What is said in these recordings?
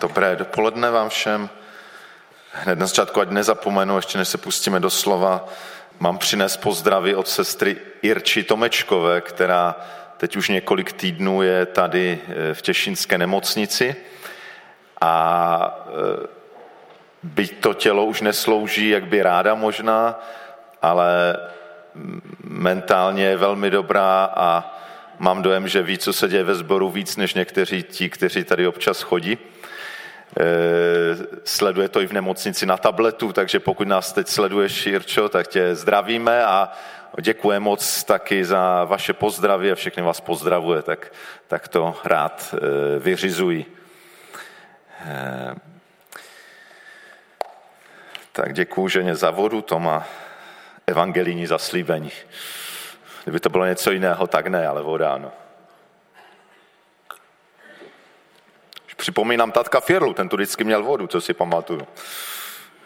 Dobré dopoledne vám všem. Hned na začátku, ať nezapomenu, ještě než se pustíme do slova, mám přines pozdravy od sestry Irči Tomečkové, která teď už několik týdnů je tady eh, v Těšínské nemocnici a eh, byť to tělo už neslouží, jak by ráda možná, ale mentálně je velmi dobrá a mám dojem, že ví, co se děje ve sboru víc než někteří ti, kteří tady občas chodí. E, sleduje to i v nemocnici na tabletu, takže pokud nás teď sleduješ, Jirčo, tak tě zdravíme a děkuji moc taky za vaše pozdravy a všechny vás pozdravuje, tak, tak to rád e, vyřizuji. E, tak děkuji ženě za vodu, to má evangelijní zaslíbení. Kdyby to bylo něco jiného, tak ne, ale voda ano. Připomínám tatka Firlu, ten tu vždycky měl vodu, co si pamatuju.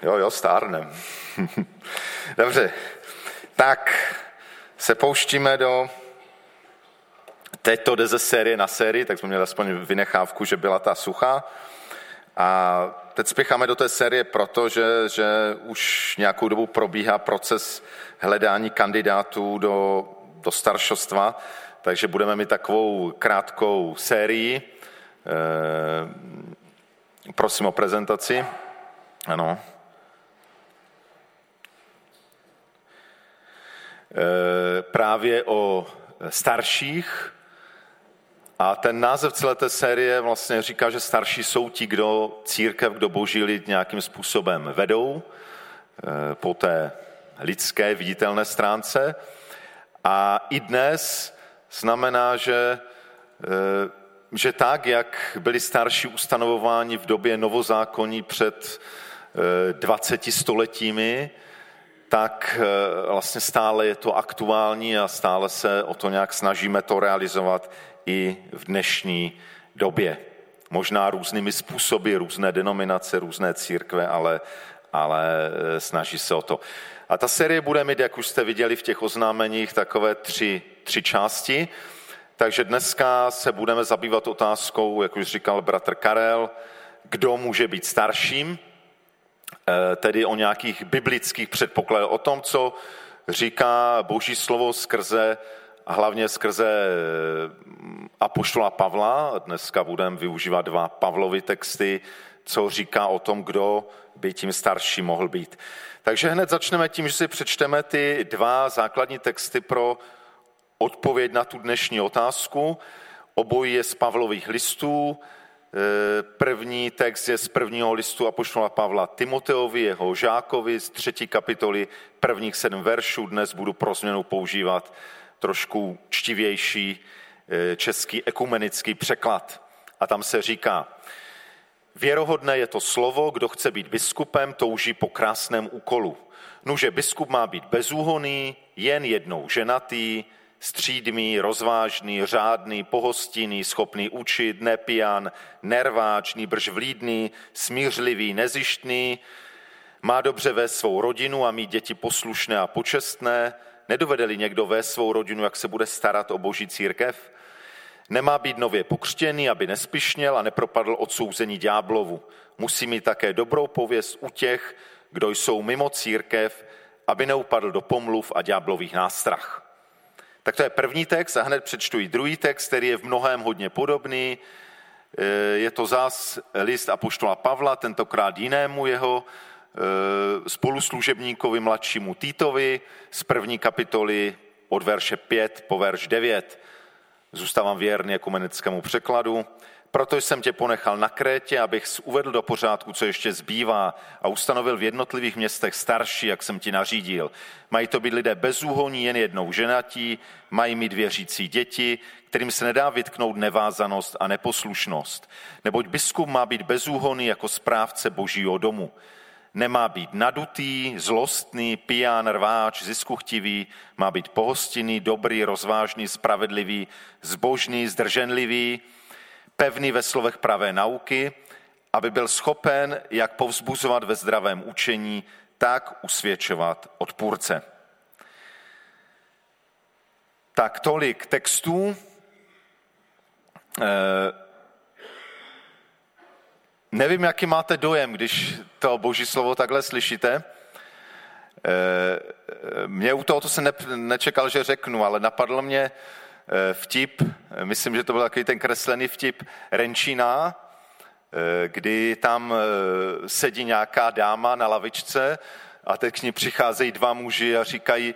Jo, jo, stárnem. Dobře, tak se pouštíme do... Teď to jde ze série na sérii, tak jsme měli aspoň vynechávku, že byla ta suchá. A teď spěcháme do té série proto, že, že už nějakou dobu probíhá proces hledání kandidátů do, do staršostva, takže budeme mít takovou krátkou sérii. E, prosím o prezentaci. Ano. E, právě o starších, a ten název celé té série vlastně říká, že starší jsou ti, kdo církev, kdo boží lid nějakým způsobem vedou eh, po té lidské viditelné stránce. A i dnes znamená, že, eh, že tak, jak byli starší ustanovováni v době novozákonní před 20 eh, stoletími, tak vlastně stále je to aktuální a stále se o to nějak snažíme to realizovat i v dnešní době. Možná různými způsoby, různé denominace, různé církve, ale, ale e, snaží se o to. A ta série bude mít, jak už jste viděli v těch oznámeních, takové tři, tři části. Takže dneska se budeme zabývat otázkou, jak už říkal bratr Karel, kdo může být starším, e, tedy o nějakých biblických předpokladech, o tom, co říká Boží slovo skrze a hlavně skrze eh, apoštola Pavla. Dneska budeme využívat dva Pavlovy texty, co říká o tom, kdo by tím starší mohl být. Takže hned začneme tím, že si přečteme ty dva základní texty pro odpověď na tu dnešní otázku. Obojí je z Pavlových listů. Eh, první text je z prvního listu Apoštola Pavla Timoteovi, jeho žákovi z třetí kapitoly prvních sedm veršů. Dnes budu pro změnu používat trošku čtivější eh, český ekumenický překlad. A tam se říká, věrohodné je to slovo, kdo chce být biskupem, touží po krásném úkolu. Nuže biskup má být bezúhoný, jen jednou ženatý, střídmý, rozvážný, řádný, pohostinný, schopný učit, nepijan, nerváč, brž vlídný, smířlivý, nezištný, má dobře ve svou rodinu a mít děti poslušné a počestné, Nedovede-li někdo ve svou rodinu, jak se bude starat o boží církev? Nemá být nově pokřtěný, aby nespišněl a nepropadl odsouzení ďáblovu. Musí mít také dobrou pověst u těch, kdo jsou mimo církev, aby neupadl do pomluv a ďáblových nástrah. Tak to je první text a hned přečtu i druhý text, který je v mnohém hodně podobný. Je to zás list Apoštola Pavla, tentokrát jinému jeho Eh, spoluslužebníkovi mladšímu Týtovi z první kapitoly od verše 5 po verš 9. Zůstávám věrný ekumenickému překladu. Proto jsem tě ponechal na Krétě, abych uvedl do pořádku, co ještě zbývá a ustanovil v jednotlivých městech starší, jak jsem ti nařídil. Mají to být lidé bezúhoní, jen jednou ženatí, mají mít věřící děti, kterým se nedá vytknout nevázanost a neposlušnost. Neboť biskup má být bezúhoný jako správce božího domu nemá být nadutý, zlostný, piján, rváč, ziskuchtivý, má být pohostinný, dobrý, rozvážný, spravedlivý, zbožný, zdrženlivý, pevný ve slovech pravé nauky, aby byl schopen jak povzbuzovat ve zdravém učení, tak usvědčovat odpůrce. Tak tolik textů. Eh, Nevím, jaký máte dojem, když to boží slovo takhle slyšíte. Mě u tohoto se nečekal, že řeknu, ale napadl mě vtip, myslím, že to byl takový ten kreslený vtip Renčína, kdy tam sedí nějaká dáma na lavičce a teď k ní přicházejí dva muži a říkají,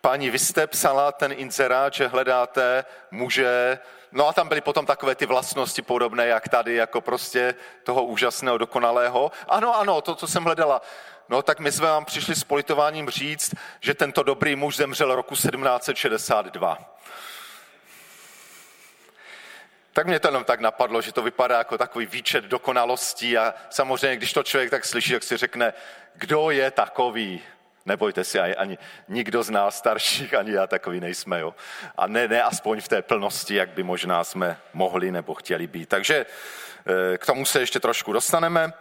paní, vy jste psala ten inzerát, že hledáte muže, no a tam byly potom takové ty vlastnosti podobné, jak tady, jako prostě toho úžasného, dokonalého. Ano, ano, to, co jsem hledala. No tak my jsme vám přišli s politováním říct, že tento dobrý muž zemřel roku 1762. Tak mě to jenom tak napadlo, že to vypadá jako takový výčet dokonalostí a samozřejmě, když to člověk tak slyší, tak si řekne, kdo je takový. Nebojte si, ani, nikdo z nás starších, ani já takový nejsme. Jo? A ne, ne aspoň v té plnosti, jak by možná jsme mohli nebo chtěli být. Takže eh, k tomu se ještě trošku dostaneme.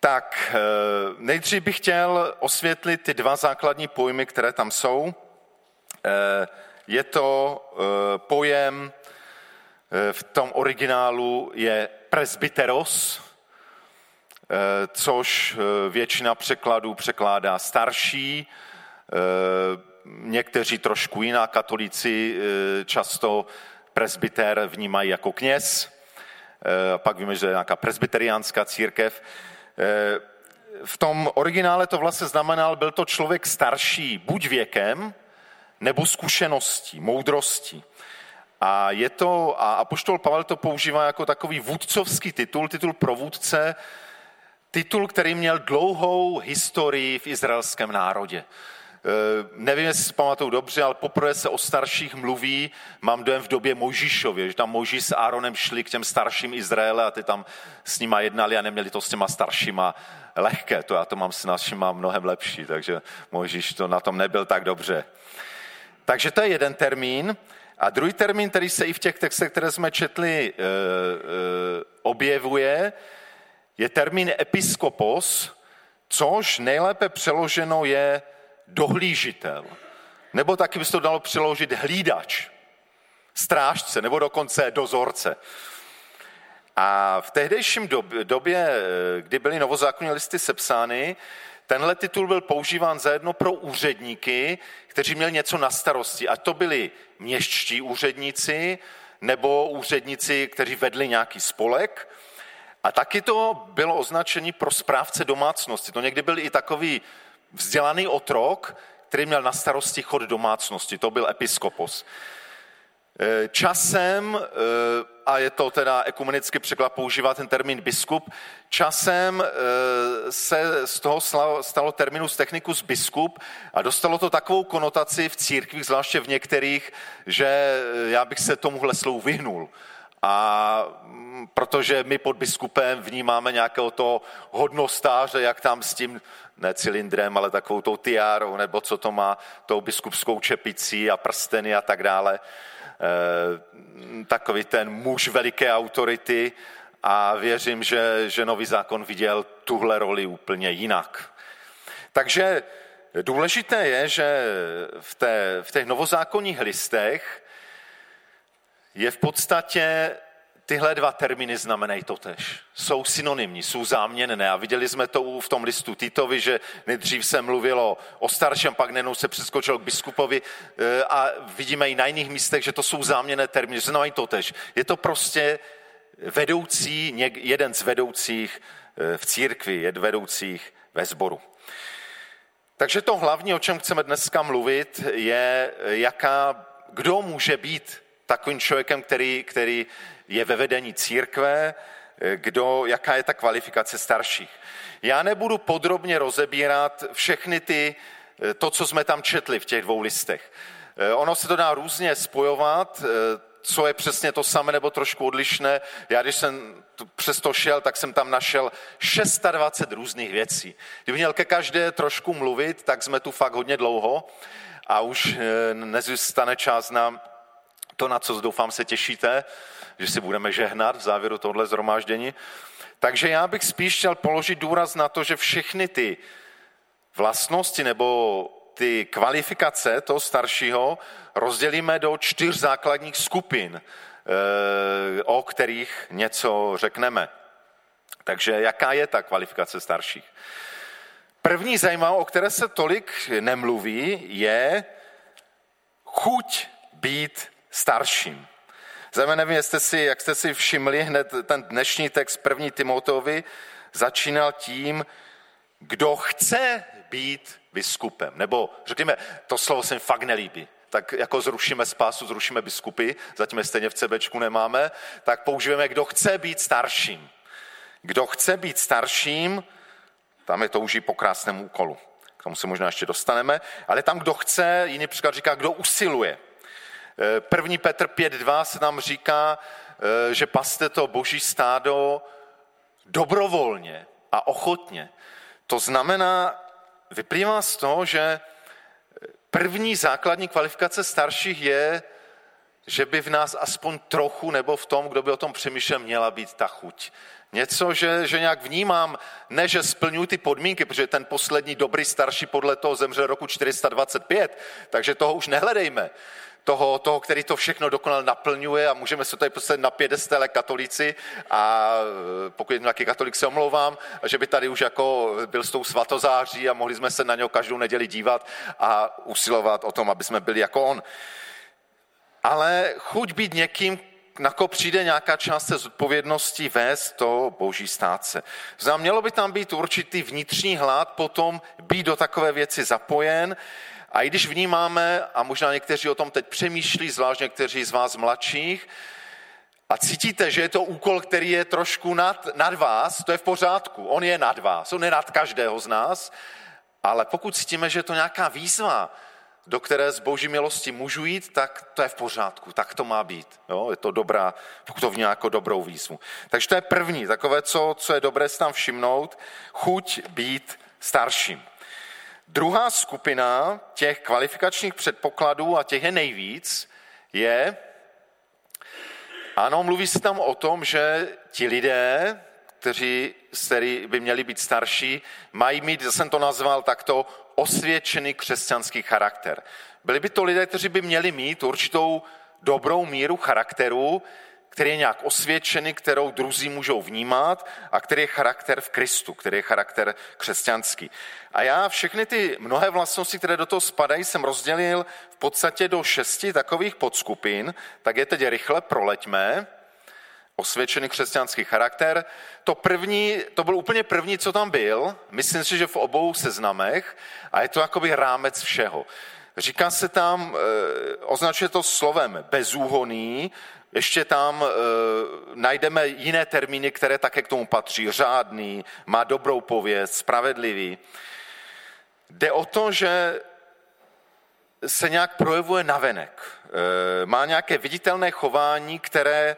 Tak, eh, nejdřív bych chtěl osvětlit ty dva základní pojmy, které tam jsou. Eh, je to pojem, v tom originálu je presbyteros, Eh, což eh, většina překladů překládá starší, eh, někteří trošku jiná, katolíci často presbyter vnímají jako kněz, pak víme, že je nějaká presbyteriánská církev. V tom originále to vlastně znamenal, byl to člověk starší buď věkem, nebo zkušeností, moudrostí. A je to, a apoštol Pavel to používá jako takový vůdcovský titul, titul pro vůdce, Titul, který měl dlouhou historii v izraelském národě. E, nevím, jestli si pamatuju dobře, ale poprvé se o starších mluví, mám dojem v době Mojžíšově, že tam Mojžíš s Áronem šli k těm starším Izraele a ty tam s nima jednali a neměli to s těma staršíma lehké. To já to mám s našima mnohem lepší, takže Mojžíš to na tom nebyl tak dobře. Takže to je jeden termín. A druhý termín, který se i v těch textech, které jsme četli, e, e, objevuje, je termín episkopos, což nejlépe přeloženo je dohlížitel. Nebo taky by se to dalo přeložit hlídač, strážce nebo dokonce dozorce. A v tehdejším době, kdy byly novozákonní listy sepsány, tenhle titul byl používán zajedno pro úředníky, kteří měli něco na starosti. A to byli městští úředníci nebo úředníci, kteří vedli nějaký spolek, a taky to bylo označení pro správce domácnosti. To někdy byl i takový vzdělaný otrok, který měl na starosti chod domácnosti. To byl episkopos. E, časem, e, a je to teda ekumenicky překlad, používá ten termín biskup, časem e, se z toho stalo terminus technicus biskup a dostalo to takovou konotaci v církvích, zvláště v některých, že já bych se tomuhle slovu vyhnul. A mm, protože my pod biskupem vnímáme nějakého toho hodnostáře, jak tam s tím, ne cylindrem, ale takovou tou tiárou, nebo co to má, tou biskupskou čepicí a prsteny a tak dále. E, takový ten muž veliké autority a věřím, že, že nový zákon viděl tuhle roli úplně jinak. Takže důležité je, že v, té, v těch novozákonních listech je v podstatě tyhle dva termíny znamenají totež. Jsou synonymní, jsou záměnné a viděli jsme to v tom listu Titovi, že nejdřív se mluvilo o starším, pak nenou se přeskočil k biskupovi e, a vidíme i na jiných místech, že to jsou záměné termíny, znamenají totež. Je to prostě vedoucí, jeden z vedoucích e, v církvi, je vedoucích ve sboru. Takže to hlavní, o čem chceme dneska mluvit, je, jaká, kdo může být takovým člověkem, který, který je ve vedení církve, kdo, jaká je ta kvalifikace starších. Já nebudu podrobně rozebírat všechny ty, to, co jsme tam četli v těch dvou listech. Ono se to dá různě spojovat, co je přesně to samé nebo trošku odlišné. Já když jsem přes to šel, tak jsem tam našel 620 různých věcí. Kdyby měl ke každé trošku mluvit, tak jsme tu fakt hodně dlouho a už eh, nezůstane čas na to, na co doufám se těšíte, že si budeme žehnat v závěru tohle zhromáždění. Takže já bych spíš chtěl položit důraz na to, že všechny ty vlastnosti nebo ty kvalifikace toho staršího rozdělíme do čtyř základních skupin, eh, o kterých něco řekneme. Takže jaká je ta kvalifikace starších? První zajímavou, o které se tolik nemluví, je chuť být starším. Zajímavé, nevím, jestli si, jak jste si všimli, hned ten dnešní text první Timoteovi začínal tím, kdo chce být biskupem. Nebo řekněme, to slovo se mi fakt nelíbí. Tak jako zrušíme spásu, zrušíme biskupy, zatím je stejně v CBčku nemáme, tak použijeme, kdo chce být starším. Kdo chce být starším, tam je touží po krásném úkolu. K tomu se možná ještě dostaneme. Ale tam, kdo chce, jiný příklad říká, kdo usiluje. První Petr 5.2 se nám říká, eh, že paste to boží stádo dobrovolně a ochotně. To znamená, vyplývá z toho, že první základní kvalifikace starších je, že by v nás aspoň trochu, nebo v tom, kdo by o tom přemýšlel, měla být ta chuť. Něco, že, že nějak vnímám, ne, že splňuji ty podmínky, protože ten poslední dobrý starší podle toho zemřel roku 425, takže toho už nehledejme toho, toho, který to všechno dokonale naplňuje a můžeme se tady postavit na pědestele katolici a e, pokud je nějaký katolik, se omlouvám, že by tady už jako byl s tou svatozáří a mohli jsme se na něho každou neděli dívat a usilovat o tom, aby jsme byli jako on. Ale chuť být někým, na ko přijde nějaká část té zodpovědnosti vést to boží státce. Znám, mělo by tam být určitý vnitřní hlad potom být do takové věci zapojen, a i když vnímáme, a možná někteří o tom teď přemýšlí, zvlášť někteří z vás mladších, a cítíte, že je to úkol, který je trošku nad, nad vás, to je v pořádku. On je nad vás, on je nad každého z nás, ale pokud cítíme, že je to nějaká výzva, do které z boží milosti můžu jít, tak to je v pořádku, tak to má být. Jo? Je to dobrá, pokud to v nějakou dobrou výzvu. Takže to je první, takové, co, co je dobré si tam všimnout, chuť být starším. Druhá skupina těch kvalifikačních předpokladů, a těch je nejvíc, je, ano, mluví se tam o tom, že ti lidé, kteří, by měli být starší, mají mít, já jsem to nazval takto, osvědčený křesťanský charakter. Byli by to lidé, kteří by měli mít určitou dobrou míru charakteru, který je nějak osvědčený, kterou druzí můžou vnímat a který je charakter v Kristu, který je charakter křesťanský. A já všechny ty mnohé vlastnosti, které do toho spadají, jsem rozdělil v podstatě do šesti takových podskupin, tak je teď rychle proleďme. Osvědčený křesťanský charakter. To první, to byl úplně první, co tam byl. Myslím si, že v obou seznamech. A je to jakoby rámec všeho. Říká se tam, eh, označuje to slovem bezúhoný, ještě tam e, najdeme jiné termíny, které také k tomu patří. Řádný, má dobrou pověst, spravedlivý. Jde o to, že se nějak projevuje navenek. E, má nějaké viditelné chování, které,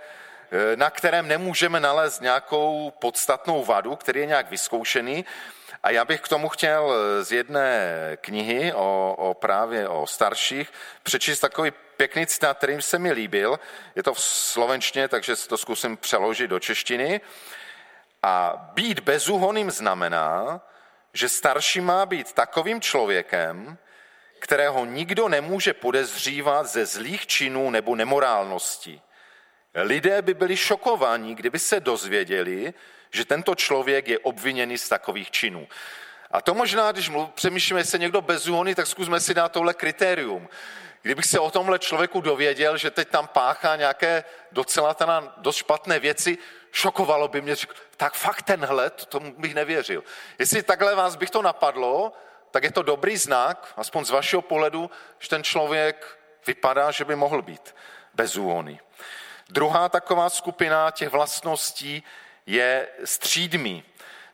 e, na kterém nemůžeme nalézt nějakou podstatnou vadu, který je nějak vyzkoušený. A já bych k tomu chtěl z jedné knihy o, o právě o starších přečíst takový pěkný citát, kterým se mi líbil. Je to v slovenštině, takže to zkusím přeložit do češtiny. A být bezúhoným znamená, že starší má být takovým člověkem, kterého nikdo nemůže podezřívat ze zlých činů nebo nemorálnosti. Lidé by byli šokováni, kdyby se dozvěděli, že tento člověk je obviněný z takových činů. A to možná, když přemýšlíme, jestli někdo bezúhonný, tak zkusme si dát tohle kritérium. Kdybych se o tomhle člověku dověděl, že teď tam páchá nějaké docela teda dost špatné věci, šokovalo by mě, řekl, tak fakt tenhle, tomu bych nevěřil. Jestli takhle vás bych to napadlo, tak je to dobrý znak, aspoň z vašeho pohledu, že ten člověk vypadá, že by mohl být bezúhonný. Druhá taková skupina těch vlastností je střídmý.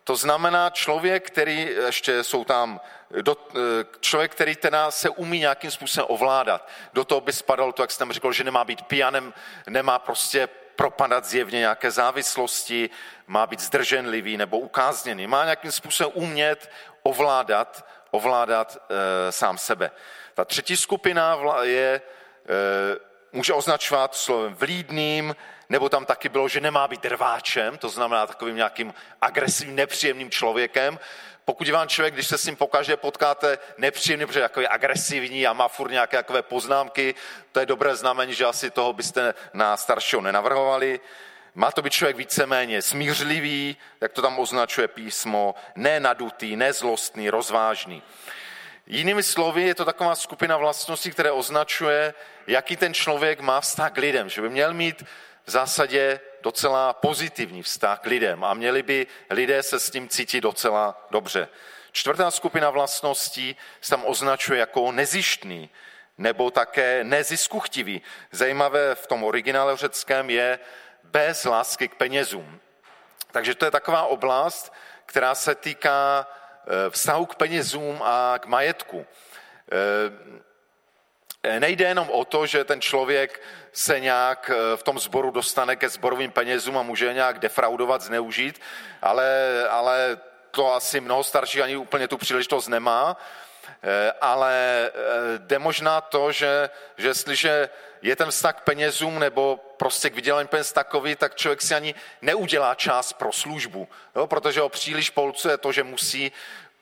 To znamená člověk, který, ještě jsou tam, do, člověk, který teda se umí nějakým způsobem ovládat. Do toho by spadalo to, jak jsem řekl, že nemá být pijanem, nemá prostě propadat zjevně nějaké závislosti, má být zdrženlivý nebo ukázněný. Má nějakým způsobem umět ovládat, ovládat e, sám sebe. Ta třetí skupina je, e, může označovat slovem vlídným, nebo tam taky bylo, že nemá být rváčem, to znamená takovým nějakým agresivním, nepříjemným člověkem. Pokud je vám člověk, když se s ním pokaždé potkáte nepříjemný, protože jako je agresivní a má furt nějaké takové poznámky, to je dobré znamení, že asi toho byste na staršího nenavrhovali. Má to být člověk víceméně smířlivý, jak to tam označuje písmo, ne nadutý, ne zlostný, rozvážný. Jinými slovy, je to taková skupina vlastností, které označuje, jaký ten člověk má vztah k lidem, že by měl mít v zásadě docela pozitivní vztah k lidem a měli by lidé se s tím cítit docela dobře. Čtvrtá skupina vlastností se tam označuje jako nezištný nebo také neziskuchtivý. Zajímavé v tom originále řeckém je bez lásky k penězům. Takže to je taková oblast, která se týká eh, vztahu k penězům a k majetku. Eh, nejde jenom o to, že ten člověk se nějak eh, v tom sboru dostane ke sborovým penězům a může nějak defraudovat, zneužít, ale, ale to asi mnoho starších ani úplně tu příležitost nemá, eh, ale jde možná to, že, že jestliže je ten vztah k penězům nebo prostě k vydělání peněz takový, tak člověk si ani neudělá čas pro službu, jo? protože ho příliš polcuje to, že musí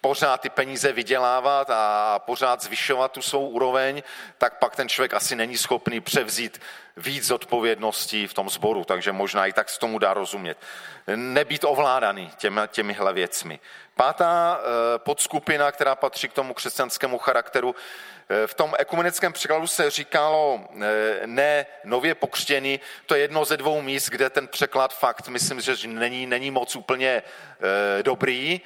pořád ty peníze vydělávat a pořád zvyšovat tu svou úroveň, tak pak ten člověk asi není schopný převzít víc odpovědností v tom sboru, takže možná i tak se tomu dá rozumět. Nebýt ovládaný těmi, těmihle věcmi. Pátá eh, podskupina, která patří k tomu křesťanskému charakteru, eh, v tom ekumenickém překladu se říkalo eh, ne nově pokřtěný, to je jedno ze dvou míst, kde ten překlad fakt, myslím, že není, není moc úplně dobrý.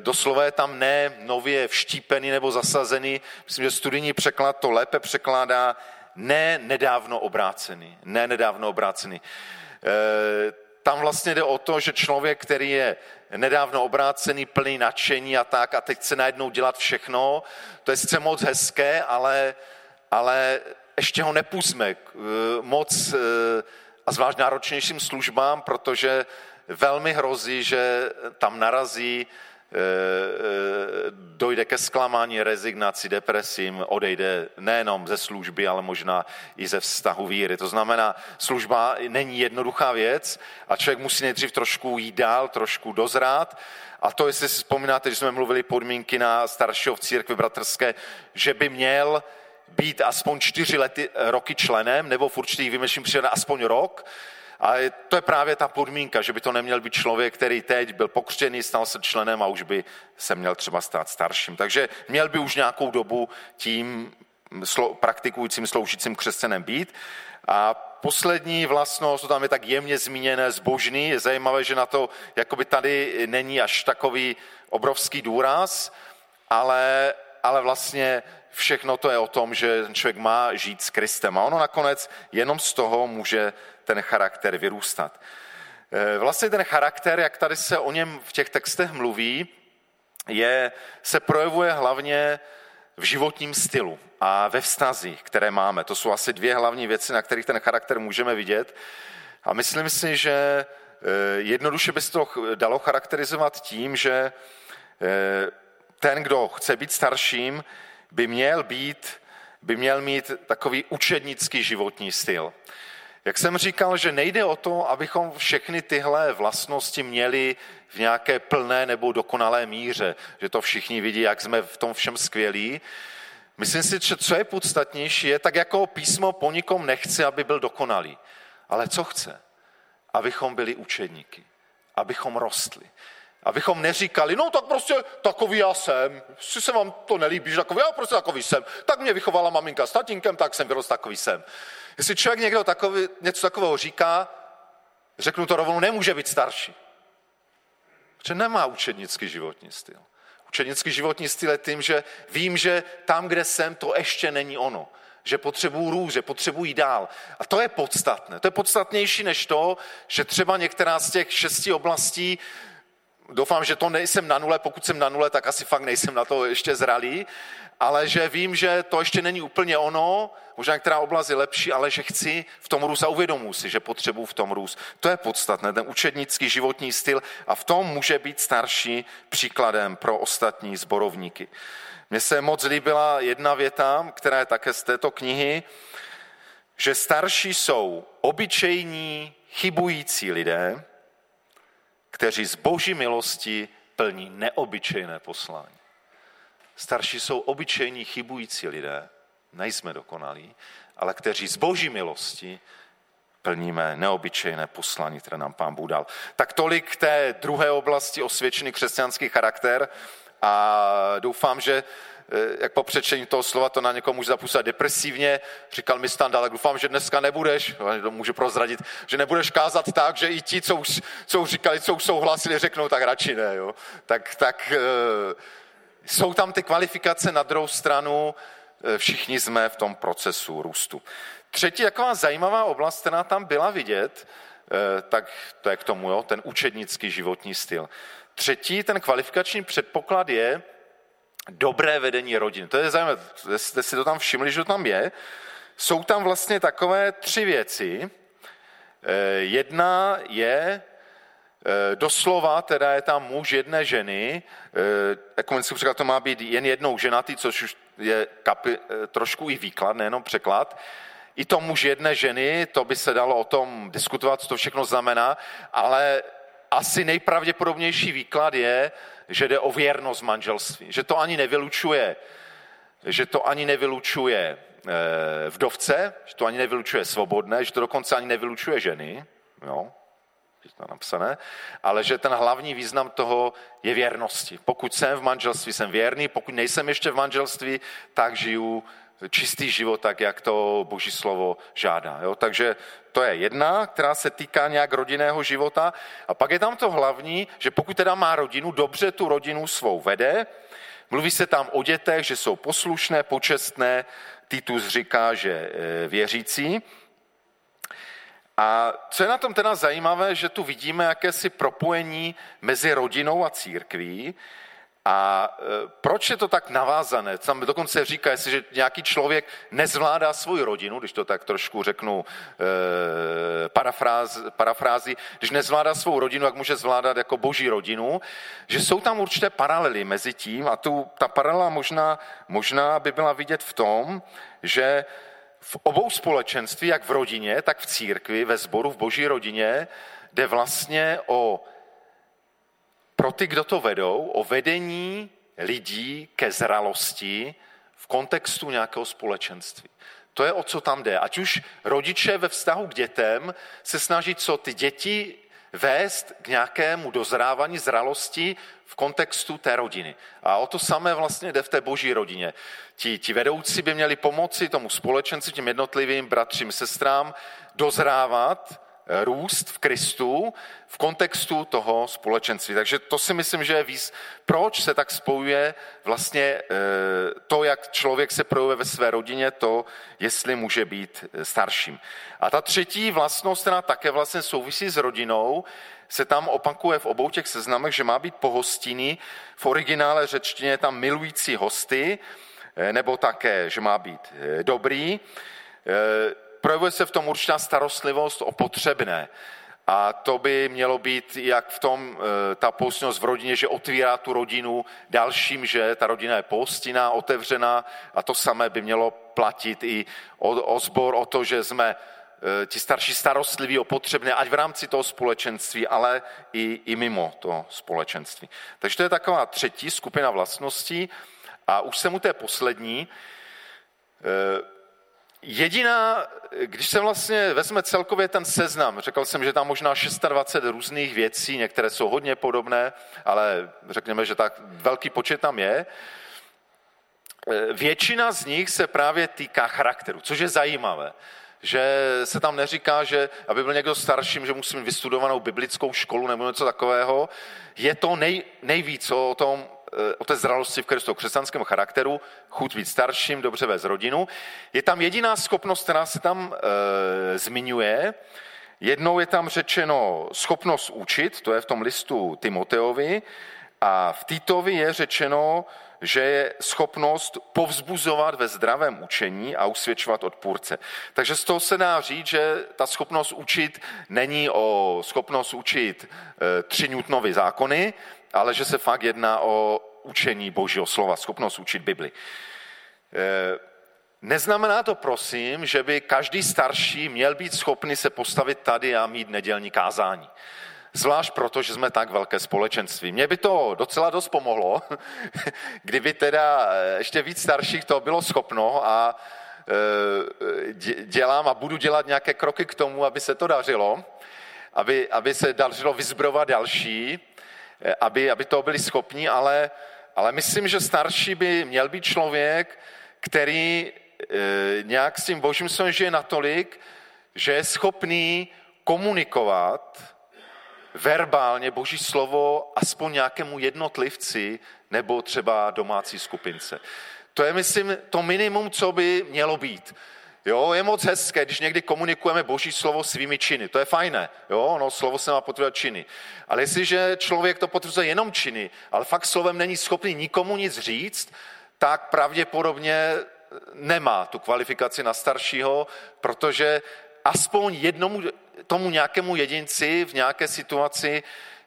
Doslova je tam ne nově vštípený nebo zasazený. Myslím, že studijní překlad to lépe překládá ne nedávno obrácený. Ne nedávno obrácený. E, tam vlastně jde o to, že člověk, který je nedávno obrácený, plný nadšení a tak a teď chce najednou dělat všechno, to je sice moc hezké, ale, ale ještě ho nepustíme moc e, a zvlášť náročnějším službám, protože velmi hrozí, že tam narazí Eh, eh, dojde ke zklamání, rezignaci, depresím, odejde nejenom ze služby, ale možná i ze vztahu víry. To znamená, služba není jednoduchá věc a člověk musí nejdřív trošku jít dál, trošku dozrát. A to, jestli si vzpomínáte, že jsme mluvili podmínky na staršího v církvi bratrské, že by měl být aspoň čtyři lety, roky členem, nebo v určitých výjimečných případech aspoň rok, a to je právě ta podmínka, že by to neměl být člověk, který teď byl pokřtěný, stal se členem a už by se měl třeba stát starším. Takže měl by už nějakou dobu tím praktikujícím, sloužícím křesťanem být. A poslední vlastnost, to tam je tak jemně zmíněné, zbožný. Je zajímavé, že na to jakoby tady není až takový obrovský důraz, ale, ale vlastně všechno to je o tom, že ten člověk má žít s Kristem. A ono nakonec jenom z toho může ten charakter vyrůstat. Eh, vlastně ten charakter, jak tady se o něm v těch textech mluví, je, se projevuje hlavně v životním stylu a ve vztazích, které máme. To jsou asi dvě hlavní věci, na kterých ten charakter můžeme vidět. A myslím si, že eh, jednoduše by se to dalo charakterizovat tím, že eh, ten, kdo chce být starším, by měl být, by měl mít takový učednický životní styl. Jak jsem říkal, že nejde o to, abychom všechny tyhle vlastnosti měli v nějaké plné nebo dokonalé míře, že to všichni vidí, jak jsme v tom všem skvělí. Myslím si, že co je podstatnější, je tak jako písmo po nikom nechce, aby byl dokonalý. Ale co chce? Abychom byli učedníky, abychom rostli. Abychom neříkali, no tak prostě takový já jsem, si se vám to nelíbí, že takový, já prostě takový jsem. Tak mě vychovala maminka s tatínkem, tak jsem vyrost takový jsem. Jestli člověk někdo takový, něco takového říká, řeknu to rovnou, nemůže být starší. Protože nemá učednický životní styl. Učednický životní styl je tím, že vím, že tam, kde jsem, to ještě není ono. Že potřebuji růst, že potřebuji dál. A to je podstatné. To je podstatnější než to, že třeba některá z těch šesti oblastí doufám, že to nejsem na nule, pokud jsem na nule, tak asi fakt nejsem na to ještě zralý, ale že vím, že to ještě není úplně ono, možná některá oblast je lepší, ale že chci v tom růst a uvědomuji si, že potřebuji v tom růst. To je podstatné, ten učednický životní styl a v tom může být starší příkladem pro ostatní zborovníky. Mně se moc líbila jedna věta, která je také z této knihy, že starší jsou obyčejní, chybující lidé, kteří z boží milosti plní neobyčejné poslání. Starší jsou obyčejní chybující lidé, nejsme dokonalí, ale kteří z boží milosti plníme neobyčejné poslání, které nám pán Bůh dal. Tak tolik té druhé oblasti osvědčený křesťanský charakter a doufám, že eh, jak po přečtení toho slova to na někoho může zapůsobit depresivně. Říkal mi Standa, ale doufám, že dneska nebudeš, to můžu prozradit, že nebudeš kázat tak, že i ti, co už, co už říkali, co už souhlasili, řeknou, tak radši ne. Jo? Tak, tak eh, jsou tam ty kvalifikace na druhou stranu, eh, všichni jsme v tom procesu růstu. Třetí taková zajímavá oblast, která tam byla vidět, tak to je k tomu, jo, ten učednický životní styl. Třetí, ten kvalifikační předpoklad je dobré vedení rodin. To je zajímavé, jste si to tam všimli, že to tam je. Jsou tam vlastně takové tři věci. Eh, jedna je eh, doslova, teda je tam muž jedné ženy, ekumenický příklad to má být jen jednou ženatý, což už je kapi, eh, trošku i výklad, nejenom překlad. I to muž jedné ženy, to by se dalo o tom diskutovat, co to všechno znamená, ale asi nejpravděpodobnější výklad je, že jde o věrnost manželství. Že to ani nevylučuje, že to ani nevylučuje eh, vdovce, že to ani nevylučuje svobodné, že to dokonce ani nevylučuje ženy, jo, to napsané, ale že ten hlavní význam toho je věrnosti. Pokud jsem v manželství, jsem věrný, pokud nejsem ještě v manželství, tak žiju čistý život, tak jak to boží slovo žádá. Jo? Takže to je jedna, která se týká nějak rodinného života. A pak je tam to hlavní, že pokud teda má rodinu, dobře tu rodinu svou vede, mluví se tam o dětech, že jsou poslušné, počestné, Titus říká, že e, věřící. A co je na tom teda zajímavé, že tu vidíme jakési propojení mezi rodinou a církví, a e, proč je to tak navázané? Tam dokonce říká, jestliže nějaký člověk nezvládá svou rodinu, když to tak trošku řeknu e, parafráz, parafrázi, když nezvládá svou rodinu, jak může zvládat jako boží rodinu, že jsou tam určité paralely mezi tím a tu, ta paralela možná, možná by byla vidět v tom, že v obou společenství, jak v rodině, tak v církvi, ve sboru, v boží rodině, jde vlastně o pro ty, kdo to vedou, o vedení lidí ke zralosti v kontextu nějakého společenství. To je o co tam jde. Ať už rodiče ve vztahu k dětem se snaží co ty děti vést k nějakému dozrávání zralosti v kontextu té rodiny. A o to samé vlastně jde v té boží rodině. Ti, ti vedoucí by měli pomoci tomu společenci, těm jednotlivým bratřím, sestrám dozrávat růst v Kristu v kontextu toho společenství. Takže to si myslím, že je víc, proč se tak spojuje vlastně eh, to, jak člověk se projevuje ve své rodině, to, jestli může být eh, starším. A ta třetí vlastnost, která také vlastně souvisí s rodinou, se tam opakuje v obou těch seznamech, že má být pohostinný. V originále řečtině tam milující hosty, eh, nebo také, že má být dobrý projevuje se v tom určitá starostlivost o potřebné. A to by mělo být jak v tom, eh, ta poustnost v rodině, že otvírá tu rodinu dalším, že ta rodina je postinná, otevřená a to samé by mělo platit i o, o zbor, o to, že jsme eh, ti starší starostliví o potřebné, ať v rámci toho společenství, ale i, i mimo to společenství. Takže to je taková třetí skupina vlastností. A už jsem u té poslední. Jediná, když se vlastně vezme celkově ten seznam, řekl jsem, že tam možná 620 různých věcí, některé jsou hodně podobné, ale řekněme, že tak velký počet tam je. Většina z nich se právě týká charakteru, což je zajímavé že se tam neříká, že aby byl někdo starším, že musí mít vystudovanou biblickou školu nebo něco takového. Je to nej, nejvíc o tom, o té zralosti v Kristu, o křesťanském charakteru, chuť být starším, dobře vést rodinu. Je tam jediná schopnost, která se tam e, zmiňuje. Jednou je tam řečeno schopnost učit, to je v tom listu Timoteovi, a v Titovi je řečeno, že je schopnost povzbuzovat ve zdravém učení a usvědčovat odpůrce. Takže z toho se dá říct, že ta schopnost učit není o schopnost učit e, tři Newtonovy zákony, ale že se fakt jedná o učení Božího slova, schopnost učit Bibli. E, neznamená to, prosím, že by každý starší měl být schopný se postavit tady a mít nedělní kázání. Zvlášť proto, že jsme tak velké společenství. Mně by to docela dost pomohlo, kdyby teda ještě víc starších to bylo schopno a dělám a budu dělat nějaké kroky k tomu, aby se to dařilo, aby, aby se dařilo vyzbrovat další, aby, aby to byli schopni, ale, ale myslím, že starší by měl být člověk, který nějak s tím božím slovem žije natolik, že je schopný komunikovat verbálně boží slovo aspoň nějakému jednotlivci nebo třeba domácí skupince. To je, myslím, to minimum, co by mělo být. Jo, je moc hezké, když někdy komunikujeme boží slovo svými činy. To je fajné. Jo, no, slovo se má potvrdit činy. Ale jestliže člověk to potvrzuje jenom činy, ale fakt slovem není schopný nikomu nic říct, tak pravděpodobně nemá tu kvalifikaci na staršího, protože aspoň jednomu tomu nějakému jedinci v nějaké situaci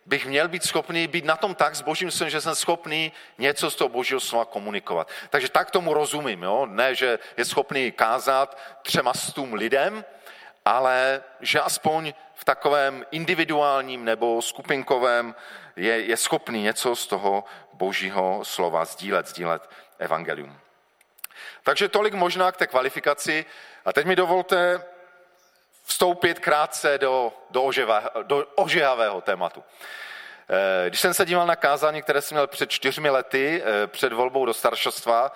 bych měl být schopný být na tom tak s božím slovem, že jsem schopný něco z toho božího slova komunikovat. Takže tak tomu rozumím, jo? ne, že je schopný kázat třema stům lidem, ale že aspoň v takovém individuálním nebo skupinkovém je, je schopný něco z toho božího slova sdílet, sdílet evangelium. Takže tolik možná k té kvalifikaci. A teď mi dovolte vstoupit krátce do, do, oživa, do ožehavého tématu. Eh, když jsem se díval na kázání, které jsem měl před čtyřmi lety, eh, před volbou do staršostva,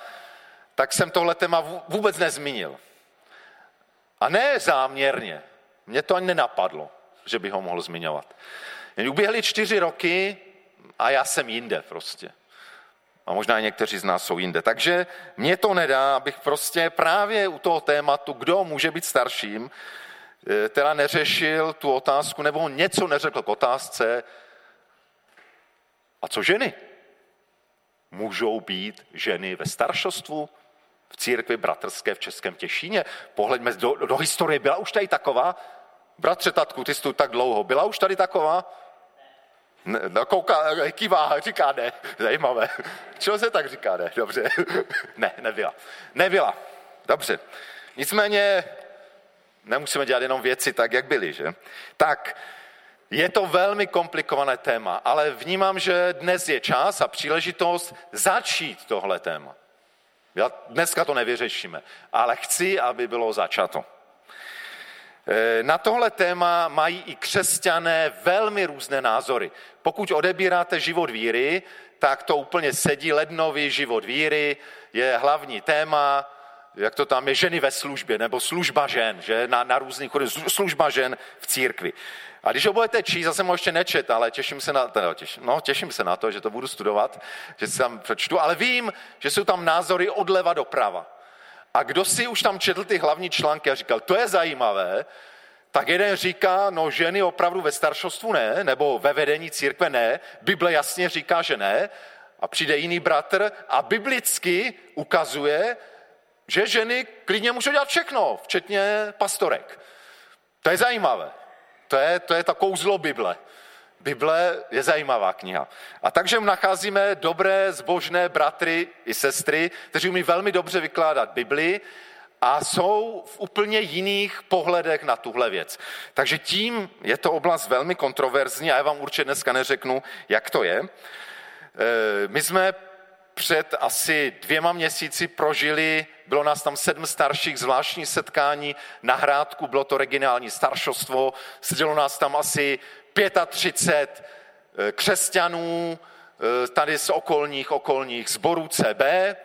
tak jsem tohle téma vůbec nezmínil. A ne záměrně. Mně to ani nenapadlo, že bych ho mohl zmiňovat. Jen uběhly čtyři roky a já jsem jinde prostě. A možná i někteří z nás jsou jinde. Takže mě to nedá, abych prostě právě u toho tématu, kdo může být starším, teda neřešil tu otázku, nebo něco neřekl k otázce, a co ženy? Můžou být ženy ve staršostvu, v církvi bratrské v Českém Těšíně? Pohleďme do, do historie, byla už tady taková? Bratře Tatku, ty jsi tu tak dlouho, byla už tady taková? Ne, no, kouká, kývá, říká ne. Zajímavé. Čeho se tak říká ne? Dobře. ne, nebyla. Nebyla. Dobře. Nicméně nemusíme dělat jenom věci tak, jak byly, že? Tak, je to velmi komplikované téma, ale vnímám, že dnes je čas a příležitost začít tohle téma. Já dneska to nevyřešíme, ale chci, aby bylo začato. E, na tohle téma mají i křesťané velmi různé názory. Pokud odebíráte život víry, tak to úplně sedí. Lednový život víry je hlavní téma, jak to tam je, ženy ve službě, nebo služba žen, že na, na různých služba žen v církvi. A když ho budete číst, zase ho ještě nečet, ale těším se na, teda, těším, no, těším se na to, že to budu studovat, že si tam přečtu, ale vím, že jsou tam názory odleva doprava. A kdo si už tam četl ty hlavní články a říkal, to je zajímavé, tak jeden říká, no ženy opravdu ve staršostvu ne, nebo ve vedení církve ne, Bible jasně říká, že ne, a přijde jiný bratr a biblicky ukazuje, že ženy klidně můžou dělat všechno, včetně pastorek. To je zajímavé. To je, to je ta kouzlo Bible. Bible je zajímavá kniha. A takže nacházíme dobré, zbožné bratry i sestry, kteří umí velmi dobře vykládat Bibli a jsou v úplně jiných pohledech na tuhle věc. Takže tím je to oblast velmi kontroverzní a já vám určitě dneska neřeknu, jak to je. E, my jsme před asi dvěma měsíci prožili, bylo nás tam sedm starších, zvláštní setkání na Hrádku, bylo to regionální staršostvo, sedělo nás tam asi 35 eh, křesťanů, eh, tady z okolních, okolních zborů CB. Eh,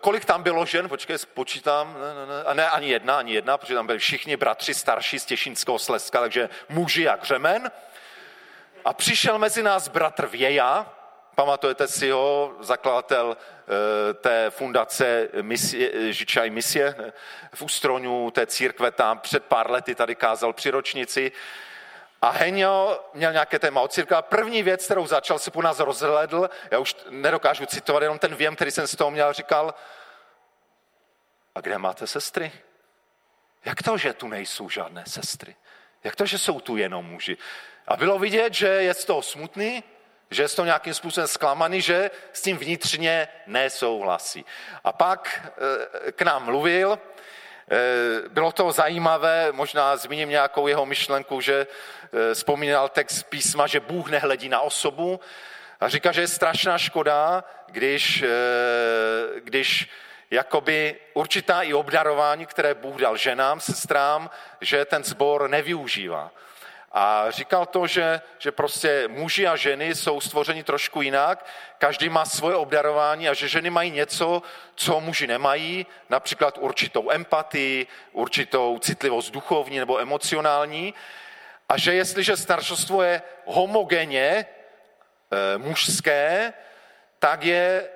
kolik tam bylo žen? Počkej, spočítám. Ne, ne, ne. Ne, ani jedna, ani jedna, protože tam byli všichni bratři starší z Těšínského Slezska, takže muži jak řemen. A přišel mezi nás bratr Věja, Pamatujete si ho, zakladatel eh, té fundace misie, Žičaj misie v Ústroňu, té církve tam před pár lety tady kázal při ročnici. A Henio měl nějaké téma od církve a první věc, kterou začal, se po nás rozhledl, já už nedokážu citovat, jenom ten věm, který jsem z toho měl, říkal, a kde máte sestry? Jak to, že tu nejsou žádné sestry? Jak to, že jsou tu jenom muži? A bylo vidět, že je z toho smutný, že to nějakým způsobem zklamaný, že s tím vnitřně nesouhlasí. A pak eh, k nám mluvil, eh, bylo to zajímavé, možná zmíním nějakou jeho myšlenku, že eh, vzpomínal text písma, že Bůh nehledí na osobu a říká, že je strašná škoda, když, když jakoby určitá i obdarování, které Bůh dal ženám, sestrám, že ten sbor nevyužívá. A říkal to, že, že prostě muži a ženy jsou stvořeni trošku jinak, každý má svoje obdarování a že ženy mají něco, co muži nemají, například určitou empatii, určitou citlivost duchovní nebo emocionální. A že jestliže staršostvo je homogenně e, mužské, tak je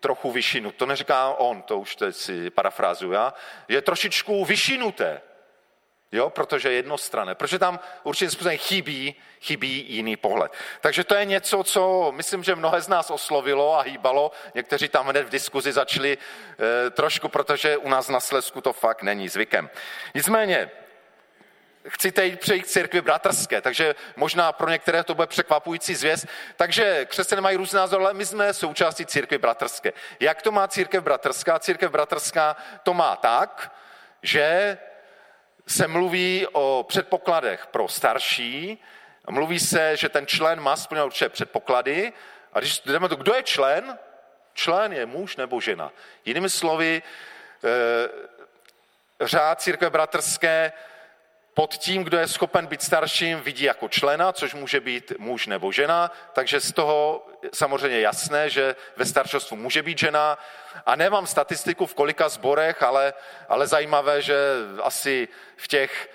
trochu vyšinuté. To neříká on, to už teď si parafrázuju já. Je trošičku vyšinuté. Jo, protože je jednostranné, protože tam určitým způsobem chybí, chybí jiný pohled. Takže to je něco, co myslím, že mnohé z nás oslovilo a hýbalo. Někteří tam hned v diskuzi začali e, trošku, protože u nás na Slesku to fakt není zvykem. Nicméně, chci teď přejít k církvi bratrské, takže možná pro některé to bude překvapující zvěst. Takže křesťané mají různé názory, ale my jsme součástí církve bratrské. Jak to má církev bratrská? Církev bratrská to má tak, že se mluví o předpokladech pro starší, mluví se, že ten člen má splňovat určité předpoklady a když jdeme to, kdo je člen? Člen je muž nebo žena. Jinými slovy, e, řád církve bratrské pod tím, kdo je schopen být starším, vidí jako člena, což může být muž nebo žena, takže z toho samozřejmě jasné, že ve staršostvu může být žena. A nemám statistiku v kolika zborech, ale, ale zajímavé, že asi v těch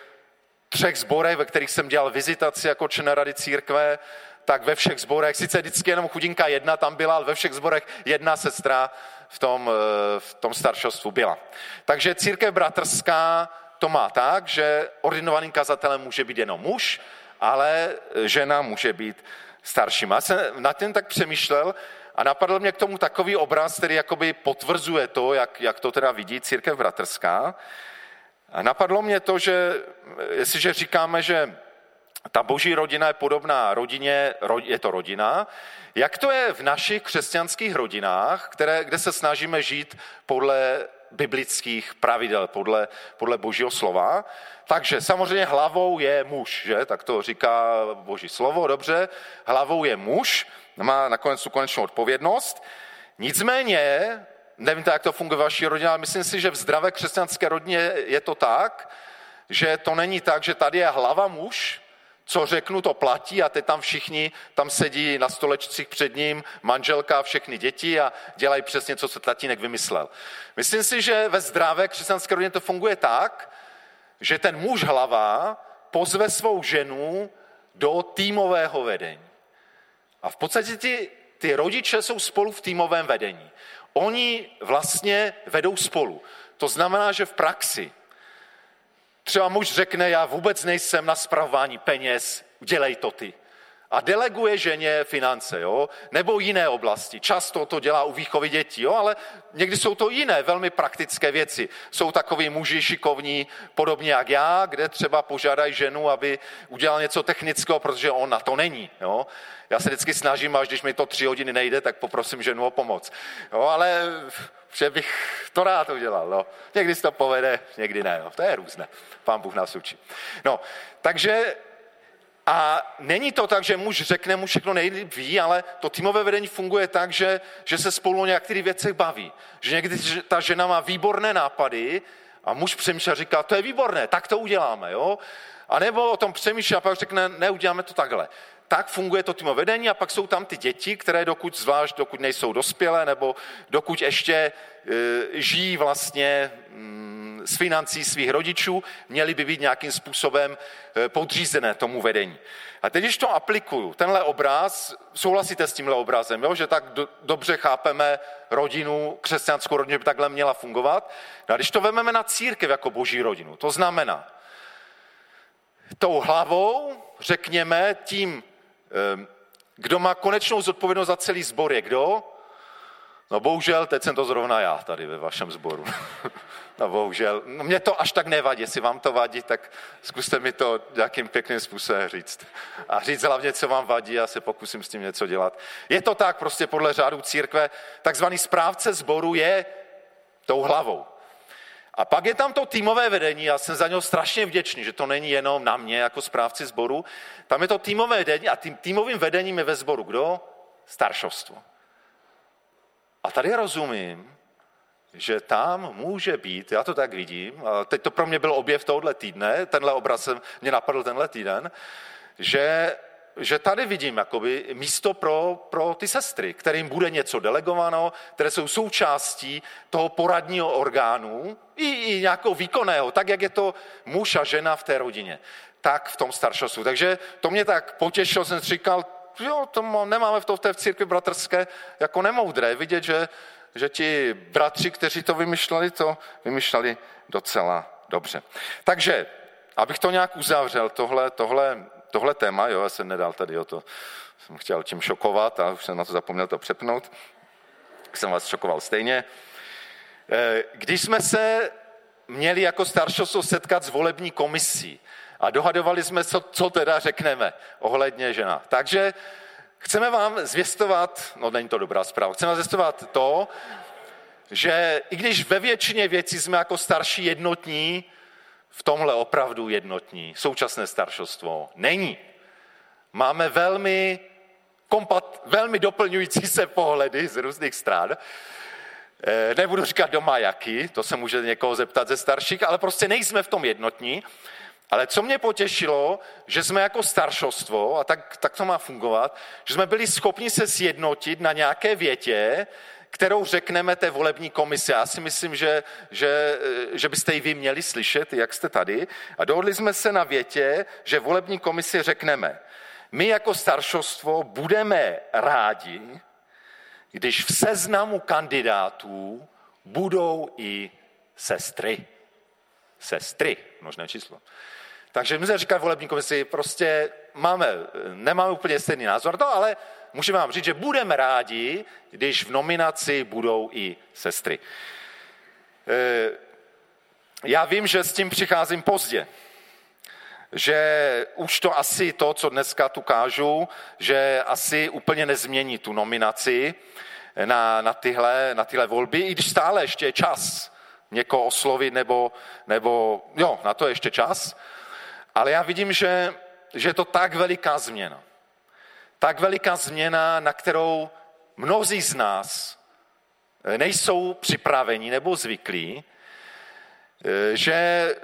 třech zborech, ve kterých jsem dělal vizitaci jako člen rady církve, tak ve všech zborech, sice vždycky jenom chudinka jedna tam byla, ale ve všech zborech jedna sestra v tom, eh, v tom staršostvu byla. Takže církev bratrská to má tak, že ordinovaným kazatelem může být jenom muž, ale žena může být starším. Já jsem nad tím tak přemýšlel a napadl mě k tomu takový obraz, který jakoby potvrzuje to, jak, jak to teda vidí církev bratrská. A napadlo mě to, že jestliže říkáme, že ta boží rodina je podobná rodině, je to rodina, jak to je v našich křesťanských rodinách, které, kde se snažíme žít podle biblických pravidel, podle, podle božího slova. Takže samozřejmě hlavou je muž, že? Tak to říká boží slovo, dobře. Hlavou je muž, má nakonec tu konečnou odpovědnost. Nicméně, nevím jak to funguje v vaší rodině, ale myslím si, že v zdravé křesťanské rodině je to tak, že to není tak, že tady je hlava muž, co řeknu, to platí a teď tam všichni tam sedí na stolečcích před ním, manželka a všechny děti a dělají přesně, co se tatínek vymyslel. Myslím si, že ve zdravé křesťanské rodině to funguje tak, že ten muž hlava pozve svou ženu do týmového vedení. A v podstatě ty, ty rodiče jsou spolu v týmovém vedení. Oni vlastně vedou spolu. To znamená, že v praxi Třeba muž řekne, já vůbec nejsem na spravování peněz, dělej to ty. A deleguje ženě finance, jo? nebo jiné oblasti. Často to dělá u výchovy dětí, jo? ale někdy jsou to jiné, velmi praktické věci. Jsou takový muži šikovní, podobně jak já, kde třeba požádají ženu, aby udělal něco technického, protože on na to není. Jo? Já se vždycky snažím, až když mi to tři hodiny nejde, tak poprosím ženu o pomoc. Jo? Ale že bych to rád udělal. No. Někdy se to povede, někdy ne. No. To je různé. Pán Bůh nás učí. No, takže a není to tak, že muž řekne, mu všechno nejlíp ví, ale to týmové vedení funguje tak, že, že se spolu o některých věcech baví. Že někdy ta žena má výborné nápady a muž přemýšlí a říká, to je výborné, tak to uděláme. Jo? A nebo o tom přemýšlí a pak řekne, neuděláme to takhle tak funguje to týmové vedení a pak jsou tam ty děti, které dokud, zvlášť dokud nejsou dospělé nebo dokud ještě e, žijí vlastně mm, s financí svých rodičů, měly by být nějakým způsobem e, podřízené tomu vedení. A teď, když to aplikuju, tenhle obraz, souhlasíte s tímhle obrazem, jo? že tak do, dobře chápeme rodinu, křesťanskou rodinu, by takhle měla fungovat. No a když to vezmeme na církev jako boží rodinu, to znamená, tou hlavou, řekněme, tím Ehm, kdo má konečnou zodpovědnost za celý sbor je kdo? No bohužel, teď jsem to zrovna já tady ve vašem sboru. no bohužel, no, mě to až tak nevadí, jestli vám to vadí, tak zkuste mi to nějakým pěkným způsobem říct. A říct hlavně, co vám vadí, já se pokusím s tím něco dělat. Je to tak prostě podle řádu církve, takzvaný správce sboru je tou hlavou. A pak je tam to týmové vedení, já jsem za něho strašně vděčný, že to není jenom na mě jako správci sboru. Tam je to týmové vedení a tím týmovým vedením je ve sboru kdo? Staršovstvo. A tady rozumím, že tam může být, já to tak vidím, a teď to pro mě byl objev tohohle týdne, tenhle obraz mě napadl tenhle týden, že, že tady vidím jakoby místo pro, pro ty sestry, kterým bude něco delegováno, které jsou součástí toho poradního orgánu i, i nějakého výkonného, tak jak je to muž a žena v té rodině, tak v tom staršostu. Takže to mě tak potěšilo, jsem říkal, jo, to nemáme v, to, v té církvi bratrské jako nemoudré, vidět, že, že ti bratři, kteří to vymýšleli, to vymýšleli docela dobře. Takže, abych to nějak uzavřel, tohle, tohle, tohle téma, jo, já jsem nedal tady o to, jsem chtěl tím šokovat a už jsem na to zapomněl to přepnout, jsem vás šokoval stejně. Eh, když jsme se měli jako staršostvo setkat s volební komisí a dohadovali jsme, co, co teda řekneme ohledně žena. Takže chceme vám zvěstovat, no není to dobrá zpráva, chceme vám zvěstovat to, že i když ve většině věcí jsme jako starší jednotní, v tomhle opravdu jednotní současné staršostvo není. Máme velmi, kompat, velmi doplňující se pohledy z různých stran. Eh, nebudu říkat doma jaký, to se může někoho zeptat ze starších, ale prostě nejsme v tom jednotní. Ale co mě potěšilo, že jsme jako staršostvo, a tak, tak to má fungovat, že jsme byli schopni se sjednotit na nějaké větě, kterou řekneme té volební komisi. Já si myslím, že, že, že byste ji vy měli slyšet, jak jste tady. A dohodli jsme se na větě, že volební komisi řekneme, my jako staršostvo budeme rádi, když v seznamu kandidátů budou i sestry. Sestry, možné číslo. Takže my jsme říkali volební komisi, prostě máme, nemáme úplně stejný názor, to, ale můžeme vám říct, že budeme rádi, když v nominaci budou i sestry. E, já vím, že s tím přicházím pozdě, že už to asi to, co dneska tu kážu, že asi úplně nezmění tu nominaci na, na, tyhle, na tyhle volby, i když stále ještě je čas někoho oslovit, nebo, nebo jo, na to je ještě čas. Ale já vidím, že, že je to tak veliká změna. Tak veliká změna, na kterou mnozí z nás nejsou připraveni nebo zvyklí, že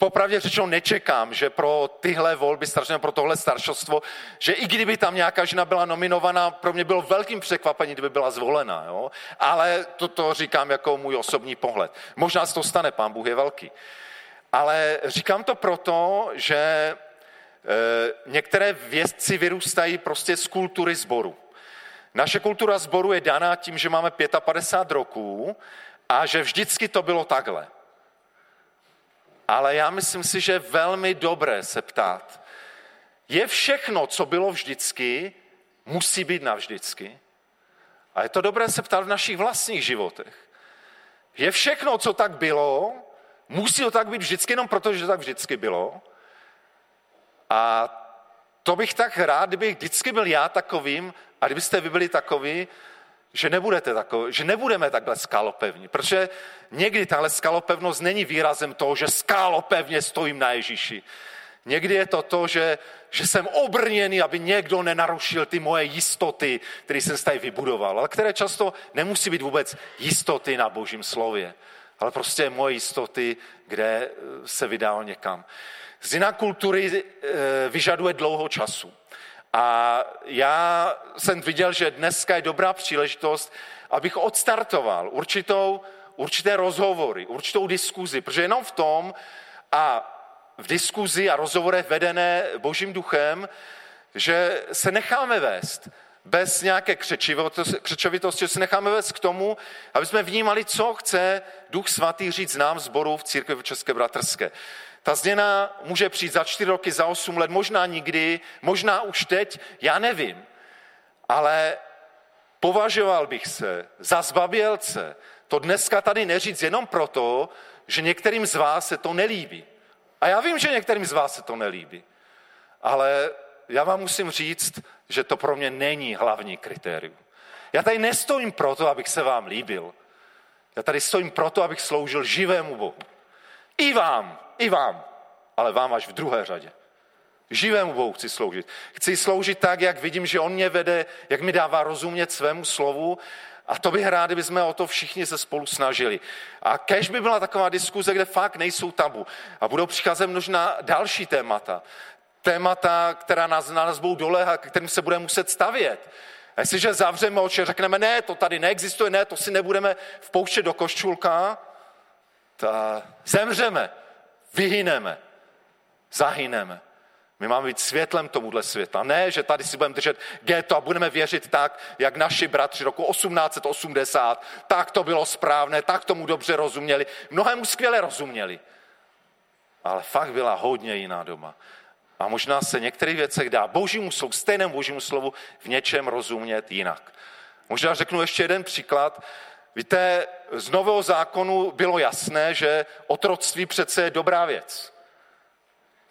popravdě řečeno nečekám, že pro tyhle volby staršího, pro tohle staršostvo, že i kdyby tam nějaká žena byla nominovaná, pro mě bylo velkým překvapením, kdyby byla zvolena. Jo? Ale to, to říkám jako můj osobní pohled. Možná se to stane, pán Bůh je velký. Ale říkám to proto, že e, některé vědci vyrůstají prostě z kultury sboru. Naše kultura sboru je daná tím, že máme 55 roků a že vždycky to bylo takhle. Ale já myslím si, že je velmi dobré se ptát. Je všechno, co bylo vždycky, musí být navždycky? A je to dobré se ptát v našich vlastních životech. Je všechno, co tak bylo, musí to tak být vždycky, jenom proto, že to tak vždycky bylo? A to bych tak rád, kdybych vždycky byl já takovým a kdybyste vy byli takový, že, nebudete takový, že nebudeme takhle skálopevní, protože někdy tahle skálopevnost není výrazem toho, že skálopevně stojím na Ježíši. Někdy je to to, že, že jsem obrněný, aby někdo nenarušil ty moje jistoty, které jsem tady vybudoval, ale které často nemusí být vůbec jistoty na božím slově, ale prostě moje jistoty, kde se vydal někam. Zina kultury eh, vyžaduje dlouho času. A já jsem viděl, že dneska je dobrá příležitost, abych odstartoval určitou, určité rozhovory, určitou diskuzi, protože jenom v tom a v diskuzi a rozhovorech vedené Božím duchem, že se necháme vést bez nějaké křečovitosti, že se necháme vést k tomu, aby jsme vnímali, co chce Duch Svatý říct nám zboru v církvi České bratrské. Ta změna může přijít za čtyři roky, za osm let, možná nikdy, možná už teď, já nevím. Ale považoval bych se za zbabělce to dneska tady neříct jenom proto, že některým z vás se to nelíbí. A já vím, že některým z vás se to nelíbí. Ale já vám musím říct, že to pro mě není hlavní kritérium. Já tady nestojím proto, abych se vám líbil. Já tady stojím proto, abych sloužil živému Bohu. I vám, i vám, ale vám až v druhé řadě. Živému Bohu chci sloužit. Chci sloužit tak, jak vidím, že On mě vede, jak mi dává rozumět svému slovu A to bych rád, kdyby jsme o to všichni se spolu snažili. A kež by byla taková diskuze, kde fakt nejsou tabu. A budou přicházet možná další témata. Témata, která nás, na nás budou doléhat, kterým se budeme muset stavět. A jestliže zavřeme oči, řekneme, ne, to tady neexistuje, ne, to si nebudeme vpouštět do koščulka, ta zemřeme, vyhyneme, zahyneme. My máme být světlem tomuhle světa. Ne, že tady si budeme držet geto a budeme věřit tak, jak naši bratři roku 1880, tak to bylo správné, tak tomu dobře rozuměli. Mnohému skvěle rozuměli. Ale fakt byla hodně jiná doma. A možná se některých věcech dá božímu slovu, stejnému božímu slovu v něčem rozumět jinak. Možná řeknu ještě jeden příklad. Víte, z nového zákonu bylo jasné, že otroctví přece je dobrá věc.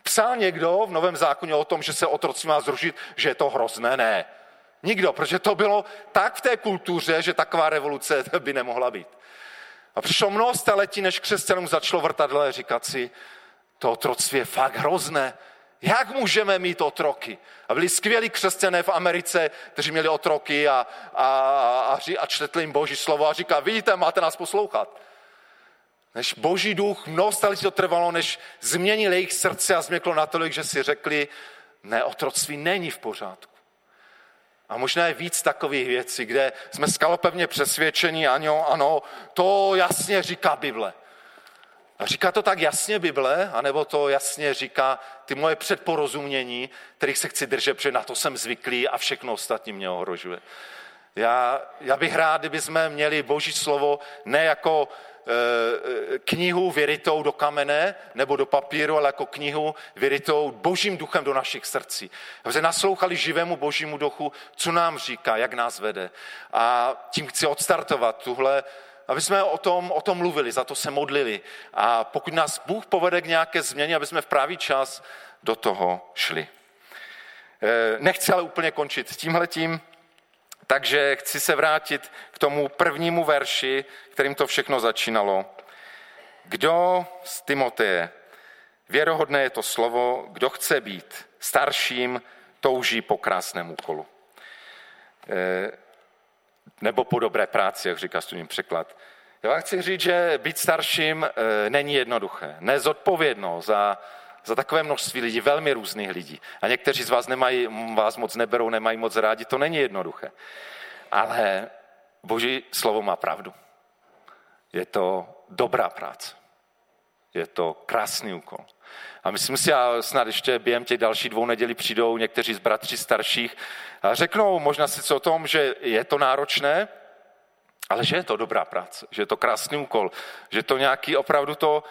Psal někdo v Novém zákoně o tom, že se otroctví má zrušit, že je to hrozné? Ne. Nikdo, protože to bylo tak v té kultuře, že taková revoluce by nemohla být. A přišlo mnoho staletí, než křesťanům začalo vrtadle říkat si, to otroctví je fakt hrozné. Jak můžeme mít otroky? A byli skvělí křesťané v Americe, kteří měli otroky a, a, a, a četli jim boží slovo a říká, vidíte, máte nás poslouchat. Než boží duch, mnoho staletí to trvalo, než změnil jejich srdce a změklo natolik, že si řekli, ne, otroctví není v pořádku. A možná je víc takových věcí, kde jsme skalopevně přesvědčeni, ano, ano, to jasně říká Bible. A říká to tak jasně Bible, anebo to jasně říká ty moje předporozumění, kterých se chci držet, protože na to jsem zvyklý a všechno ostatní mě ohrožuje. Já, já bych rád, kdyby jsme měli Boží slovo ne jako e, knihu vyrytou do kamene nebo do papíru, ale jako knihu vyrytou Božím duchem do našich srdcí. Aby se naslouchali živému Božímu duchu, co nám říká, jak nás vede. A tím chci odstartovat tuhle aby jsme o tom, o tom mluvili, za to se modlili. A pokud nás Bůh povede k nějaké změně, aby jsme v právý čas do toho šli. Eh, nechci ale úplně končit tímhletím, takže chci se vrátit k tomu prvnímu verši, kterým to všechno začínalo. Kdo z Timoteje, věrohodné je to slovo, kdo chce být starším, touží po krásném úkolu. Eh, nebo po dobré práci, jak říká studijní překlad. Já chci říct, že být starším e, není jednoduché. Nezodpovědno za, za takové množství lidí, velmi různých lidí. A někteří z vás nemají, vás moc neberou, nemají moc rádi, to není jednoduché. Ale Boží slovo má pravdu. Je to dobrá práce. Je to krásný úkol. A myslím si, a snad ještě během těch dalších dvou nedělí přijdou někteří z bratří starších a řeknou možná si o tom, že je to náročné, ale že je to dobrá práce, že je to krásný úkol, že to nějaký opravdu to,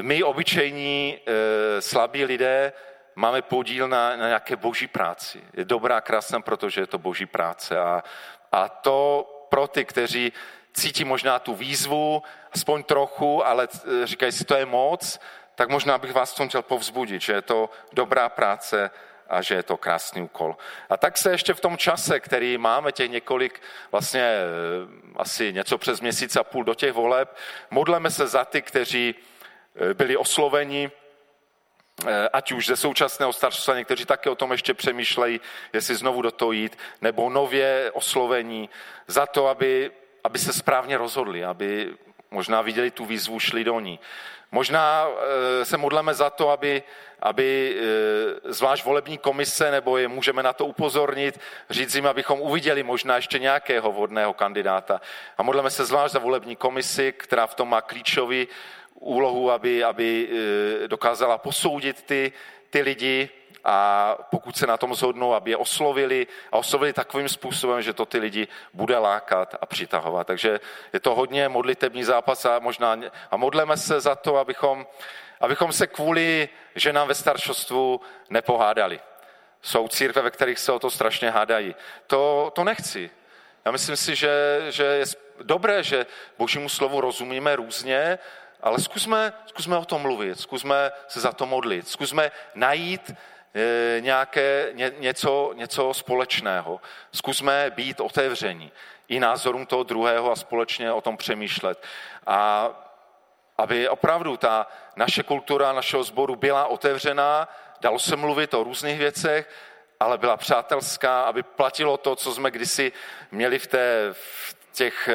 my obyčejní e, slabí lidé máme podíl na, na nějaké boží práci. Je dobrá, krásná, protože je to boží práce. A, a to pro ty, kteří cítí možná tu výzvu, aspoň trochu, ale e, říkají si, to je moc, tak možná bych vás v tom chtěl povzbudit, že je to dobrá práce a že je to krásný úkol. A tak se ještě v tom čase, který máme těch několik, vlastně eh, asi něco přes měsíc a půl do těch voleb, modleme se za ty, kteří eh, byli osloveni, eh, ať už ze současného staršstva, někteří také o tom ještě přemýšlejí, jestli znovu do toho jít, nebo nově oslovení, za to, aby, aby se správně rozhodli, aby možná viděli tu výzvu, šli do ní. Možná eh, se modleme za to, aby, aby eh, zvlášť volební komise, nebo je můžeme na to upozornit, říct jim, abychom uviděli možná ještě nějakého vodného kandidáta. A modleme se zvlášť za volební komisi, která v tom má klíčový úlohu, aby, aby eh, dokázala posoudit ty, ty lidi, a pokud se na tom zhodnou, aby je oslovili a oslovili takovým způsobem, že to ty lidi bude lákat a přitahovat. Takže je to hodně modlitební zápas a možná a modleme se za to, abychom, abychom se kvůli ženám ve staršostvu nepohádali. Jsou církve, ve kterých se o to strašně hádají. To, to nechci. Já myslím si, že, že je dobré, že božímu slovu rozumíme různě, ale zkusme, zkusme o tom mluvit, zkusme se za to modlit, zkusme najít nějaké, ně, něco, něco společného. Zkusme být otevření i názorům toho druhého a společně o tom přemýšlet. A aby opravdu ta naše kultura našeho sboru byla otevřená, dalo se mluvit o různých věcech, ale byla přátelská, aby platilo to, co jsme kdysi měli v té, v těch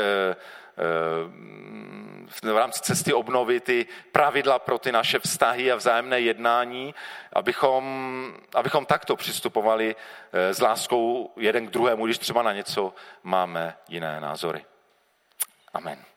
v rámci cesty obnovy ty pravidla pro ty naše vztahy a vzájemné jednání, abychom, abychom takto přistupovali s láskou jeden k druhému, když třeba na něco máme jiné názory. Amen.